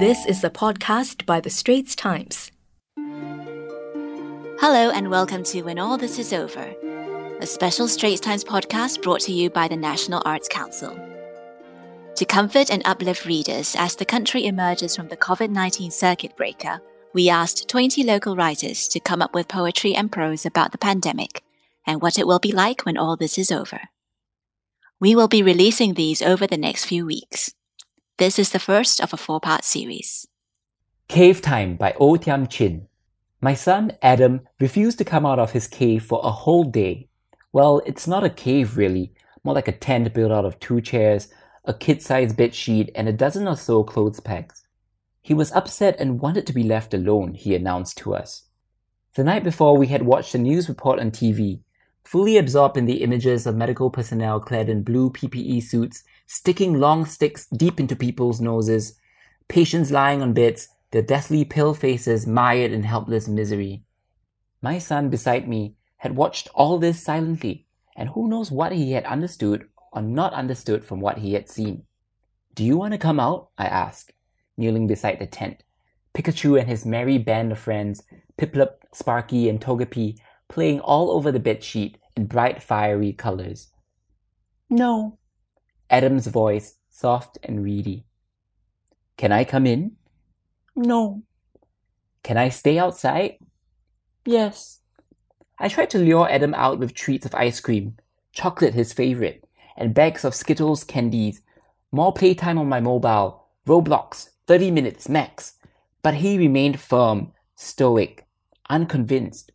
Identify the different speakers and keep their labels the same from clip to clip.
Speaker 1: This is a podcast by The Straits Times.
Speaker 2: Hello, and welcome to When All This Is Over, a special Straits Times podcast brought to you by the National Arts Council. To comfort and uplift readers as the country emerges from the COVID 19 circuit breaker, we asked 20 local writers to come up with poetry and prose about the pandemic and what it will be like when all this is over. We will be releasing these over the next few weeks. This is the first of a four part series.
Speaker 3: Cave Time by O Thiam Chin. My son Adam refused to come out of his cave for a whole day. Well, it's not a cave really, more like a tent built out of two chairs, a kid sized bed sheet, and a dozen or so clothes pegs. He was upset and wanted to be left alone, he announced to us. The night before, we had watched a news report on TV, fully absorbed in the images of medical personnel clad in blue PPE suits sticking long sticks deep into people's noses, patients lying on beds, their deathly pale faces mired in helpless misery. My son beside me had watched all this silently, and who knows what he had understood or not understood from what he had seen. Do you want to come out? I asked, kneeling beside the tent. Pikachu and his merry band of friends, Piplup, Sparky, and Togepi, playing all over the bedsheet in bright fiery colors. No, Adam's voice, soft and reedy. Can I come in? No. Can I stay outside? Yes. I tried to lure Adam out with treats of ice cream, chocolate his favorite, and bags of Skittles candies, more playtime on my mobile, Roblox, 30 minutes max. But he remained firm, stoic, unconvinced.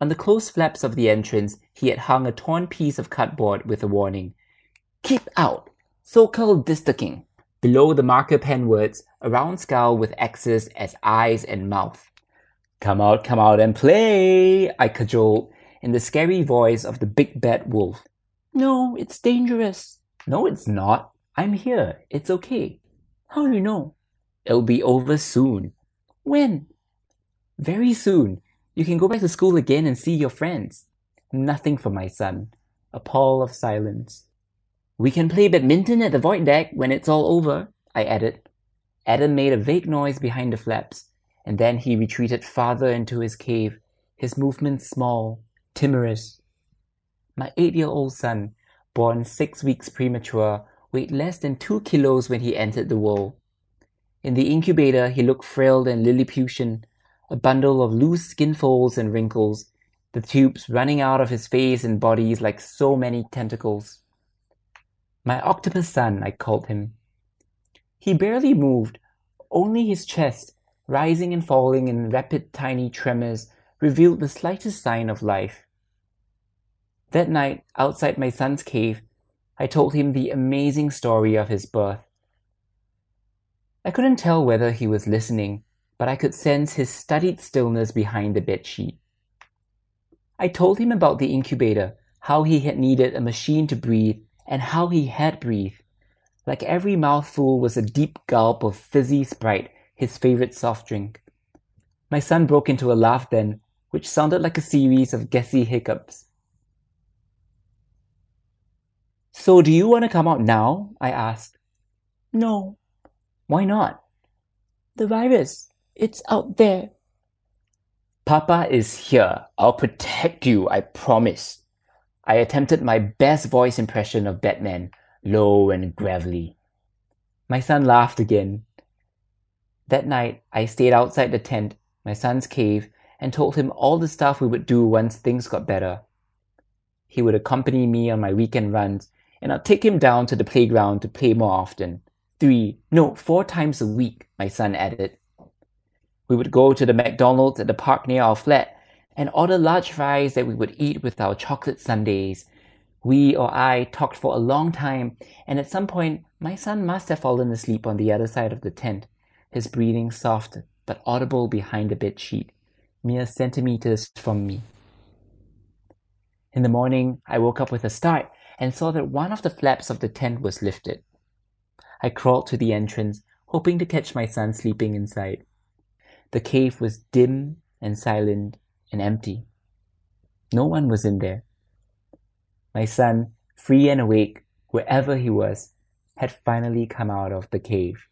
Speaker 3: On the closed flaps of the entrance, he had hung a torn piece of cardboard with a warning Keep out. So-called districting. Below the marker pen words, a round skull with X's as eyes and mouth. Come out, come out and play, I cajoled in the scary voice of the big bad wolf. No, it's dangerous. No, it's not. I'm here. It's okay. How do you know? It'll be over soon. When? Very soon. You can go back to school again and see your friends. Nothing for my son. A pall of silence. We can play badminton at the void deck when it's all over, I added. Adam made a vague noise behind the flaps, and then he retreated farther into his cave, his movements small, timorous. My eight year old son, born six weeks premature, weighed less than two kilos when he entered the world. In the incubator, he looked frail and Lilliputian, a bundle of loose skin folds and wrinkles, the tubes running out of his face and bodies like so many tentacles. My octopus son, I called him. He barely moved, only his chest, rising and falling in rapid tiny tremors, revealed the slightest sign of life. That night, outside my son's cave, I told him the amazing story of his birth. I couldn't tell whether he was listening, but I could sense his studied stillness behind the bedsheet. I told him about the incubator, how he had needed a machine to breathe, and how he had breathed. Like every mouthful was a deep gulp of fizzy Sprite, his favorite soft drink. My son broke into a laugh then, which sounded like a series of guessy hiccups. So, do you want to come out now? I asked. No. Why not? The virus. It's out there. Papa is here. I'll protect you, I promise. I attempted my best voice impression of Batman, low and gravelly. My son laughed again. That night, I stayed outside the tent, my son's cave, and told him all the stuff we would do once things got better. He would accompany me on my weekend runs, and I'd take him down to the playground to play more often. Three, no, four times a week, my son added. We would go to the McDonald's at the park near our flat and all the large fries that we would eat with our chocolate sundaes. We or I talked for a long time, and at some point, my son must have fallen asleep on the other side of the tent, his breathing soft but audible behind the bed sheet, mere centimeters from me. In the morning, I woke up with a start and saw that one of the flaps of the tent was lifted. I crawled to the entrance, hoping to catch my son sleeping inside. The cave was dim and silent and empty. No one was in there. My son, free and awake, wherever he was, had finally come out of the cave.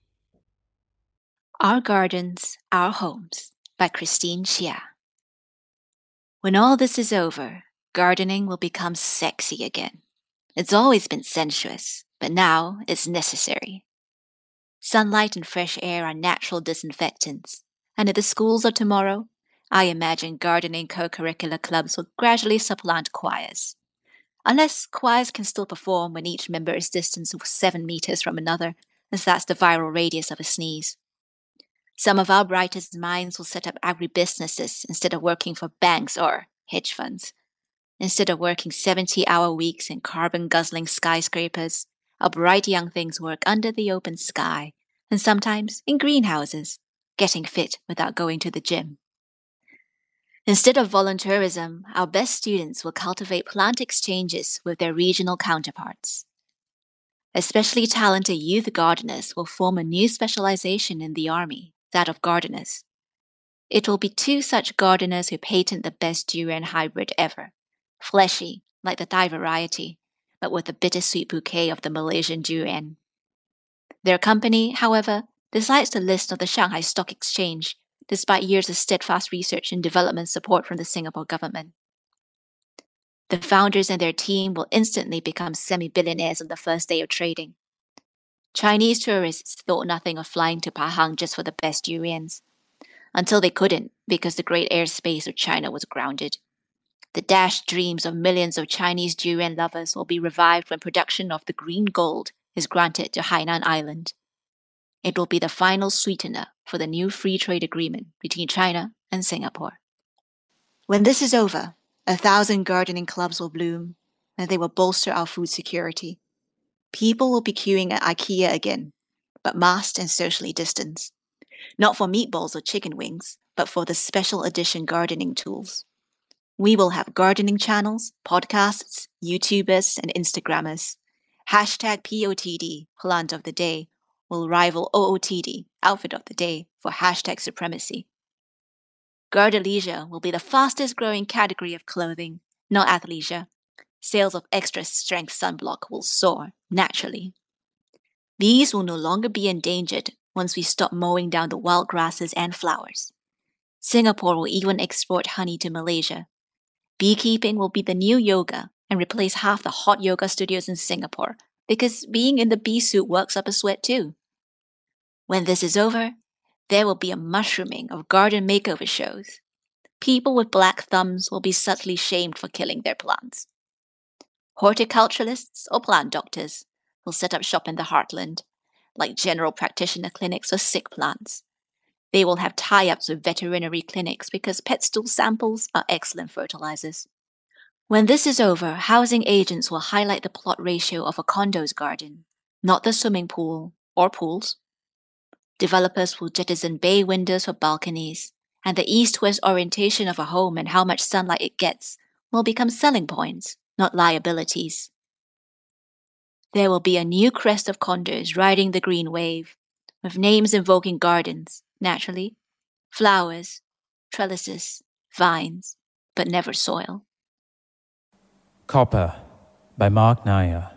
Speaker 2: Our Gardens, Our Homes by Christine Chia. When all this is over, gardening will become sexy again. It's always been sensuous, but now it's necessary. Sunlight and fresh air are natural disinfectants, and at the schools of tomorrow, I imagine gardening co curricular clubs will gradually supplant choirs. Unless choirs can still perform when each member is distanced seven meters from another, as that's the viral radius of a sneeze. Some of our brightest minds will set up agribusinesses instead of working for banks or hedge funds. Instead of working 70 hour weeks in carbon guzzling skyscrapers, our bright young things work under the open sky and sometimes in greenhouses, getting fit without going to the gym. Instead of volunteerism, our best students will cultivate plant exchanges with their regional counterparts. Especially talented youth gardeners will form a new specialization in the Army that of gardeners. It will be two such gardeners who patent the best durian hybrid ever, fleshy, like the Thai variety, but with the bittersweet bouquet of the Malaysian durian. Their company, however, decides to list on the Shanghai Stock Exchange, despite years of steadfast research and development support from the Singapore government. The founders and their team will instantly become semi billionaires on the first day of trading. Chinese tourists thought nothing of flying to Pahang just for the best durians. Until they couldn't, because the great airspace of China was grounded. The dashed dreams of millions of Chinese durian lovers will be revived when production of the green gold is granted to Hainan Island. It will be the final sweetener for the new free trade agreement between China and Singapore. When this is over, a thousand gardening clubs will bloom, and they will bolster our food security. People will be queuing at IKEA again, but masked and socially distanced. Not for meatballs or chicken wings, but for the special edition gardening tools. We will have gardening channels, podcasts, YouTubers, and Instagrammers. Hashtag POTD, plant of the day, will rival OOTD, outfit of the day, for hashtag supremacy. Gardeleisure will be the fastest growing category of clothing, not athleisure, sales of extra strength sunblock will soar naturally. These will no longer be endangered once we stop mowing down the wild grasses and flowers. Singapore will even export honey to Malaysia. Beekeeping will be the new yoga and replace half the hot yoga studios in Singapore because being in the bee suit works up a sweat too. When this is over, there will be a mushrooming of garden makeover shows. People with black thumbs will be subtly shamed for killing their plants. Horticulturalists or plant doctors will set up shop in the heartland, like general practitioner clinics for sick plants. They will have tie ups with veterinary clinics because pet stool samples are excellent fertilizers. When this is over, housing agents will highlight the plot ratio of a condo's garden, not the swimming pool or pools. Developers will jettison bay windows for balconies, and the east west orientation of a home and how much sunlight it gets will become selling points not liabilities. There will be a new crest of condos riding the green wave, with names invoking gardens, naturally, flowers, trellises, vines, but never soil.
Speaker 4: Copper by Marc Nair.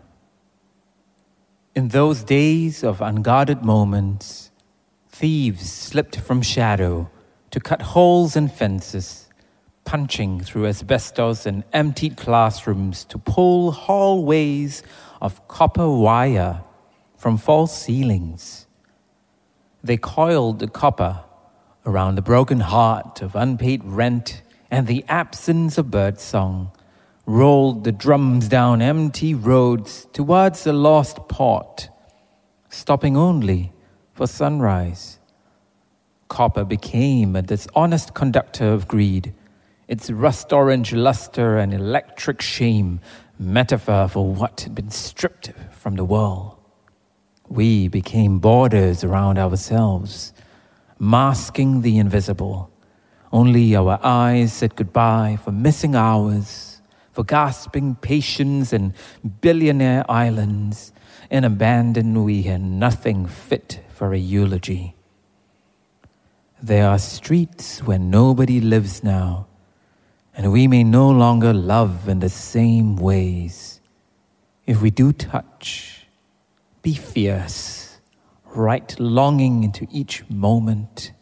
Speaker 4: In those days of unguarded moments, thieves slipped from shadow to cut holes in fences punching through asbestos and emptied classrooms to pull hallways of copper wire from false ceilings. They coiled the copper around the broken heart of unpaid rent and the absence of birdsong, rolled the drums down empty roads towards the lost port, stopping only for sunrise. Copper became a dishonest conductor of greed its rust orange luster and electric shame, metaphor for what had been stripped from the world. We became borders around ourselves, masking the invisible. Only our eyes said goodbye for missing hours, for gasping patience and billionaire islands. In abandon, we had nothing fit for a eulogy. There are streets where nobody lives now and we may no longer love in the same ways. If we do touch, be fierce, write longing into each moment,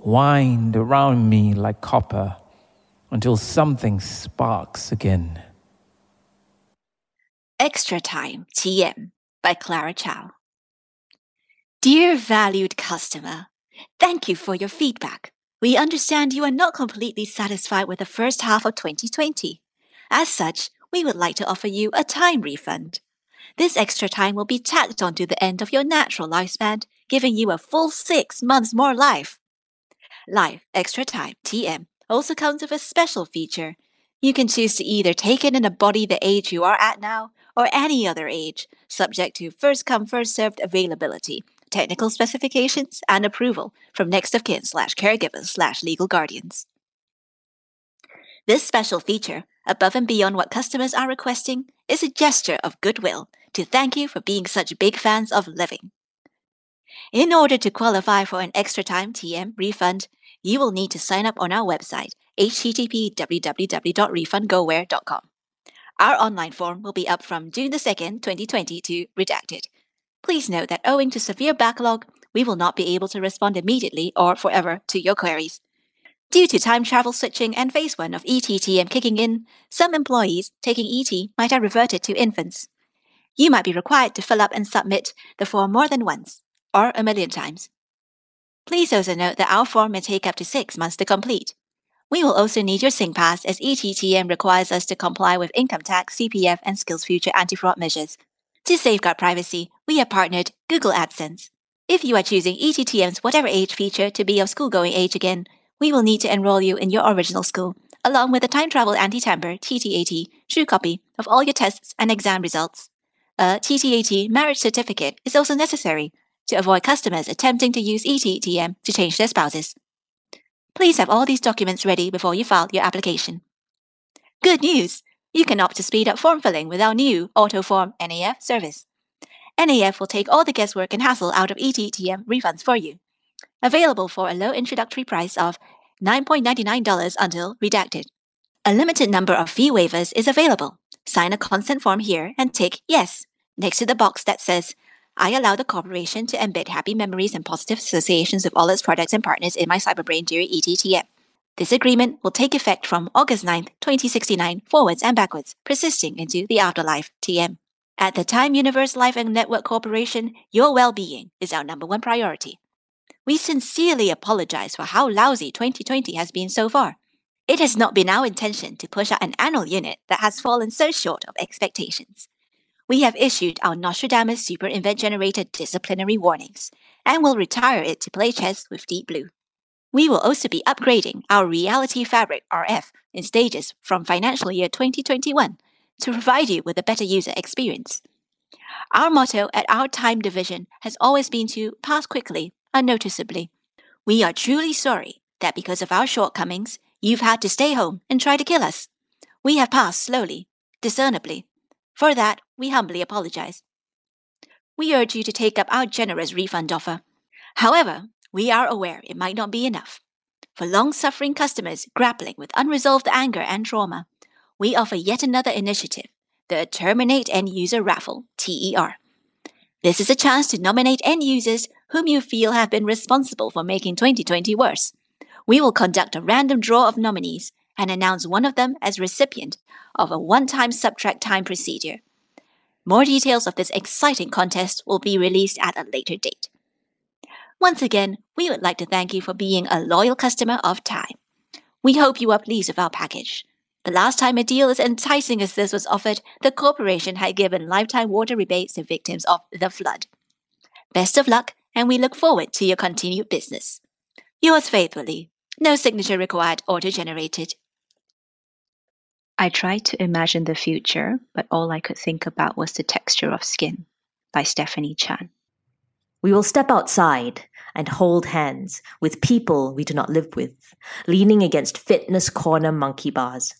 Speaker 4: wind around me like copper until something sparks again.
Speaker 2: Extra Time TM by Clara Chow. Dear valued customer, thank you for your feedback. We understand you are not completely satisfied with the first half of 2020. As such, we would like to offer you a time refund. This extra time will be tacked onto the end of your natural lifespan, giving you a full six months more life. Life Extra Time TM also comes with a special feature. You can choose to either take it and embody the age you are at now or any other age, subject to first come first served availability, technical specifications, and approval from next of kin slash caregivers slash legal guardians. This special feature, above and beyond what customers are requesting, is a gesture of goodwill to thank you for being such big fans of living. In order to qualify for an extra time TM refund, you will need to sign up on our website, http www.refundgoware.com. Our online form will be up from June the 2nd, 2020 to redacted. Please note that owing to severe backlog, we will not be able to respond immediately or forever to your queries. Due to time travel switching and phase 1 of ETTM kicking in, some employees taking ET might have reverted to infants. You might be required to fill up and submit the form more than once, or a million times. Please also note that our form may take up to six months to complete. We will also need your SingPass as ETTM requires us to comply with income tax, CPF, and SkillsFuture anti-fraud measures. To safeguard privacy, we have partnered Google AdSense. If you are choosing ETTM's whatever age feature to be of school-going age again, we will need to enroll you in your original school, along with a time travel anti-tamper TTAT true copy of all your tests and exam results. A TTAT marriage certificate is also necessary to avoid customers attempting to use ETTM to change their spouses. Please have all these documents ready before you file your application. Good news! You can opt to speed up form filling with our new AutoForm NAF service. NAF will take all the guesswork and hassle out of ETTM refunds for you. Available for a low introductory price of $9.99 until redacted. A limited number of fee waivers is available. Sign a consent form here and tick Yes next to the box that says I allow the corporation to embed happy memories and positive associations with all its products and partners in my cyberbrain during ETTM. This agreement will take effect from August 9, 2069, forwards and backwards, persisting into the afterlife TM. At the Time Universe Life and Network Corporation, your well being is our number one priority. We sincerely apologize for how lousy 2020 has been so far. It has not been our intention to push out an annual unit that has fallen so short of expectations we have issued our Nostradamus Super Event Generator disciplinary warnings and will retire it to play chess with Deep Blue. We will also be upgrading our Reality Fabric RF in stages from financial year 2021 to provide you with a better user experience. Our motto at our time division has always been to pass quickly, unnoticeably. We are truly sorry that because of our shortcomings, you've had to stay home and try to kill us. We have passed slowly, discernibly, for that, we humbly apologize. We urge you to take up our generous refund offer. However, we are aware it might not be enough. For long suffering customers grappling with unresolved anger and trauma, we offer yet another initiative, the Terminate End User Raffle, TER. This is a chance to nominate end users whom you feel have been responsible for making 2020 worse. We will conduct a random draw of nominees and announce one of them as recipient of a one-time subtract time procedure. More details of this exciting contest will be released at a later date. Once again, we would like to thank you for being a loyal customer of Time. We hope you are pleased with our package. The last time a deal as enticing as this was offered, the corporation had given lifetime water rebates to victims of the flood. Best of luck, and we look forward to your continued business. Yours faithfully. No signature required, auto generated.
Speaker 5: I tried to imagine the future, but all I could think about was the texture of skin by Stephanie Chan.
Speaker 1: We will step outside and hold hands with people we do not live with, leaning against fitness corner monkey bars.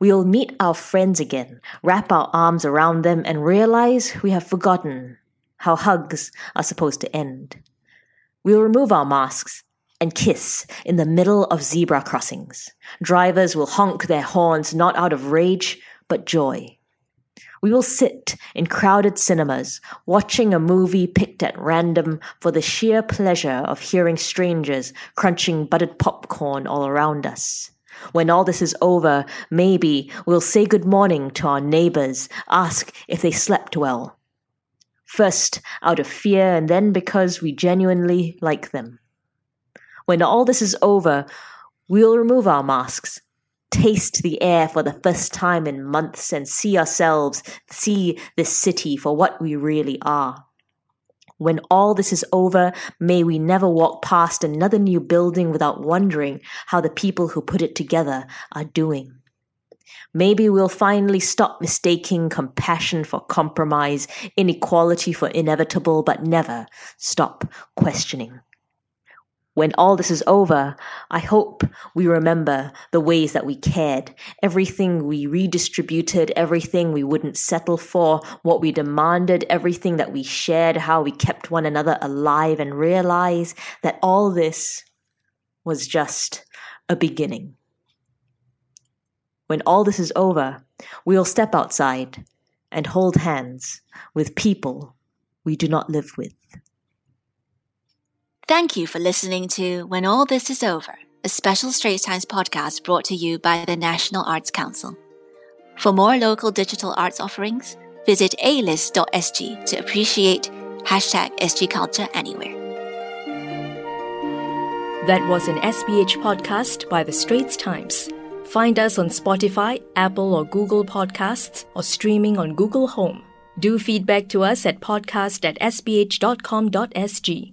Speaker 1: We will meet our friends again, wrap our arms around them, and realize we have forgotten how hugs are supposed to end. We will remove our masks and kiss in the middle of zebra crossings. Drivers will honk their horns not out of rage, but joy. We will sit in crowded cinemas, watching a movie picked at random for the sheer pleasure of hearing strangers crunching buttered popcorn all around us. When all this is over, maybe we'll say good morning to our neighbors, ask if they slept well. First out of fear, and then because we genuinely like them. When all this is over, we'll remove our masks, taste the air for the first time in months, and see ourselves, see this city for what we really are. When all this is over, may we never walk past another new building without wondering how the people who put it together are doing. Maybe we'll finally stop mistaking compassion for compromise, inequality for inevitable, but never stop questioning. When all this is over, I hope we remember the ways that we cared, everything we redistributed, everything we wouldn't settle for, what we demanded, everything that we shared, how we kept one another alive, and realize that all this was just a beginning. When all this is over, we'll step outside and hold hands with people we do not live with.
Speaker 2: Thank you for listening to When All This Is Over, a special Straits Times podcast brought to you by the National Arts Council. For more local digital arts offerings, visit a-list.sg to appreciate hashtag SG Culture anywhere.
Speaker 6: That was an SPH podcast by the Straits Times. Find us on Spotify, Apple or Google Podcasts, or streaming on Google Home. Do feedback to us at podcast at sph.com.sg.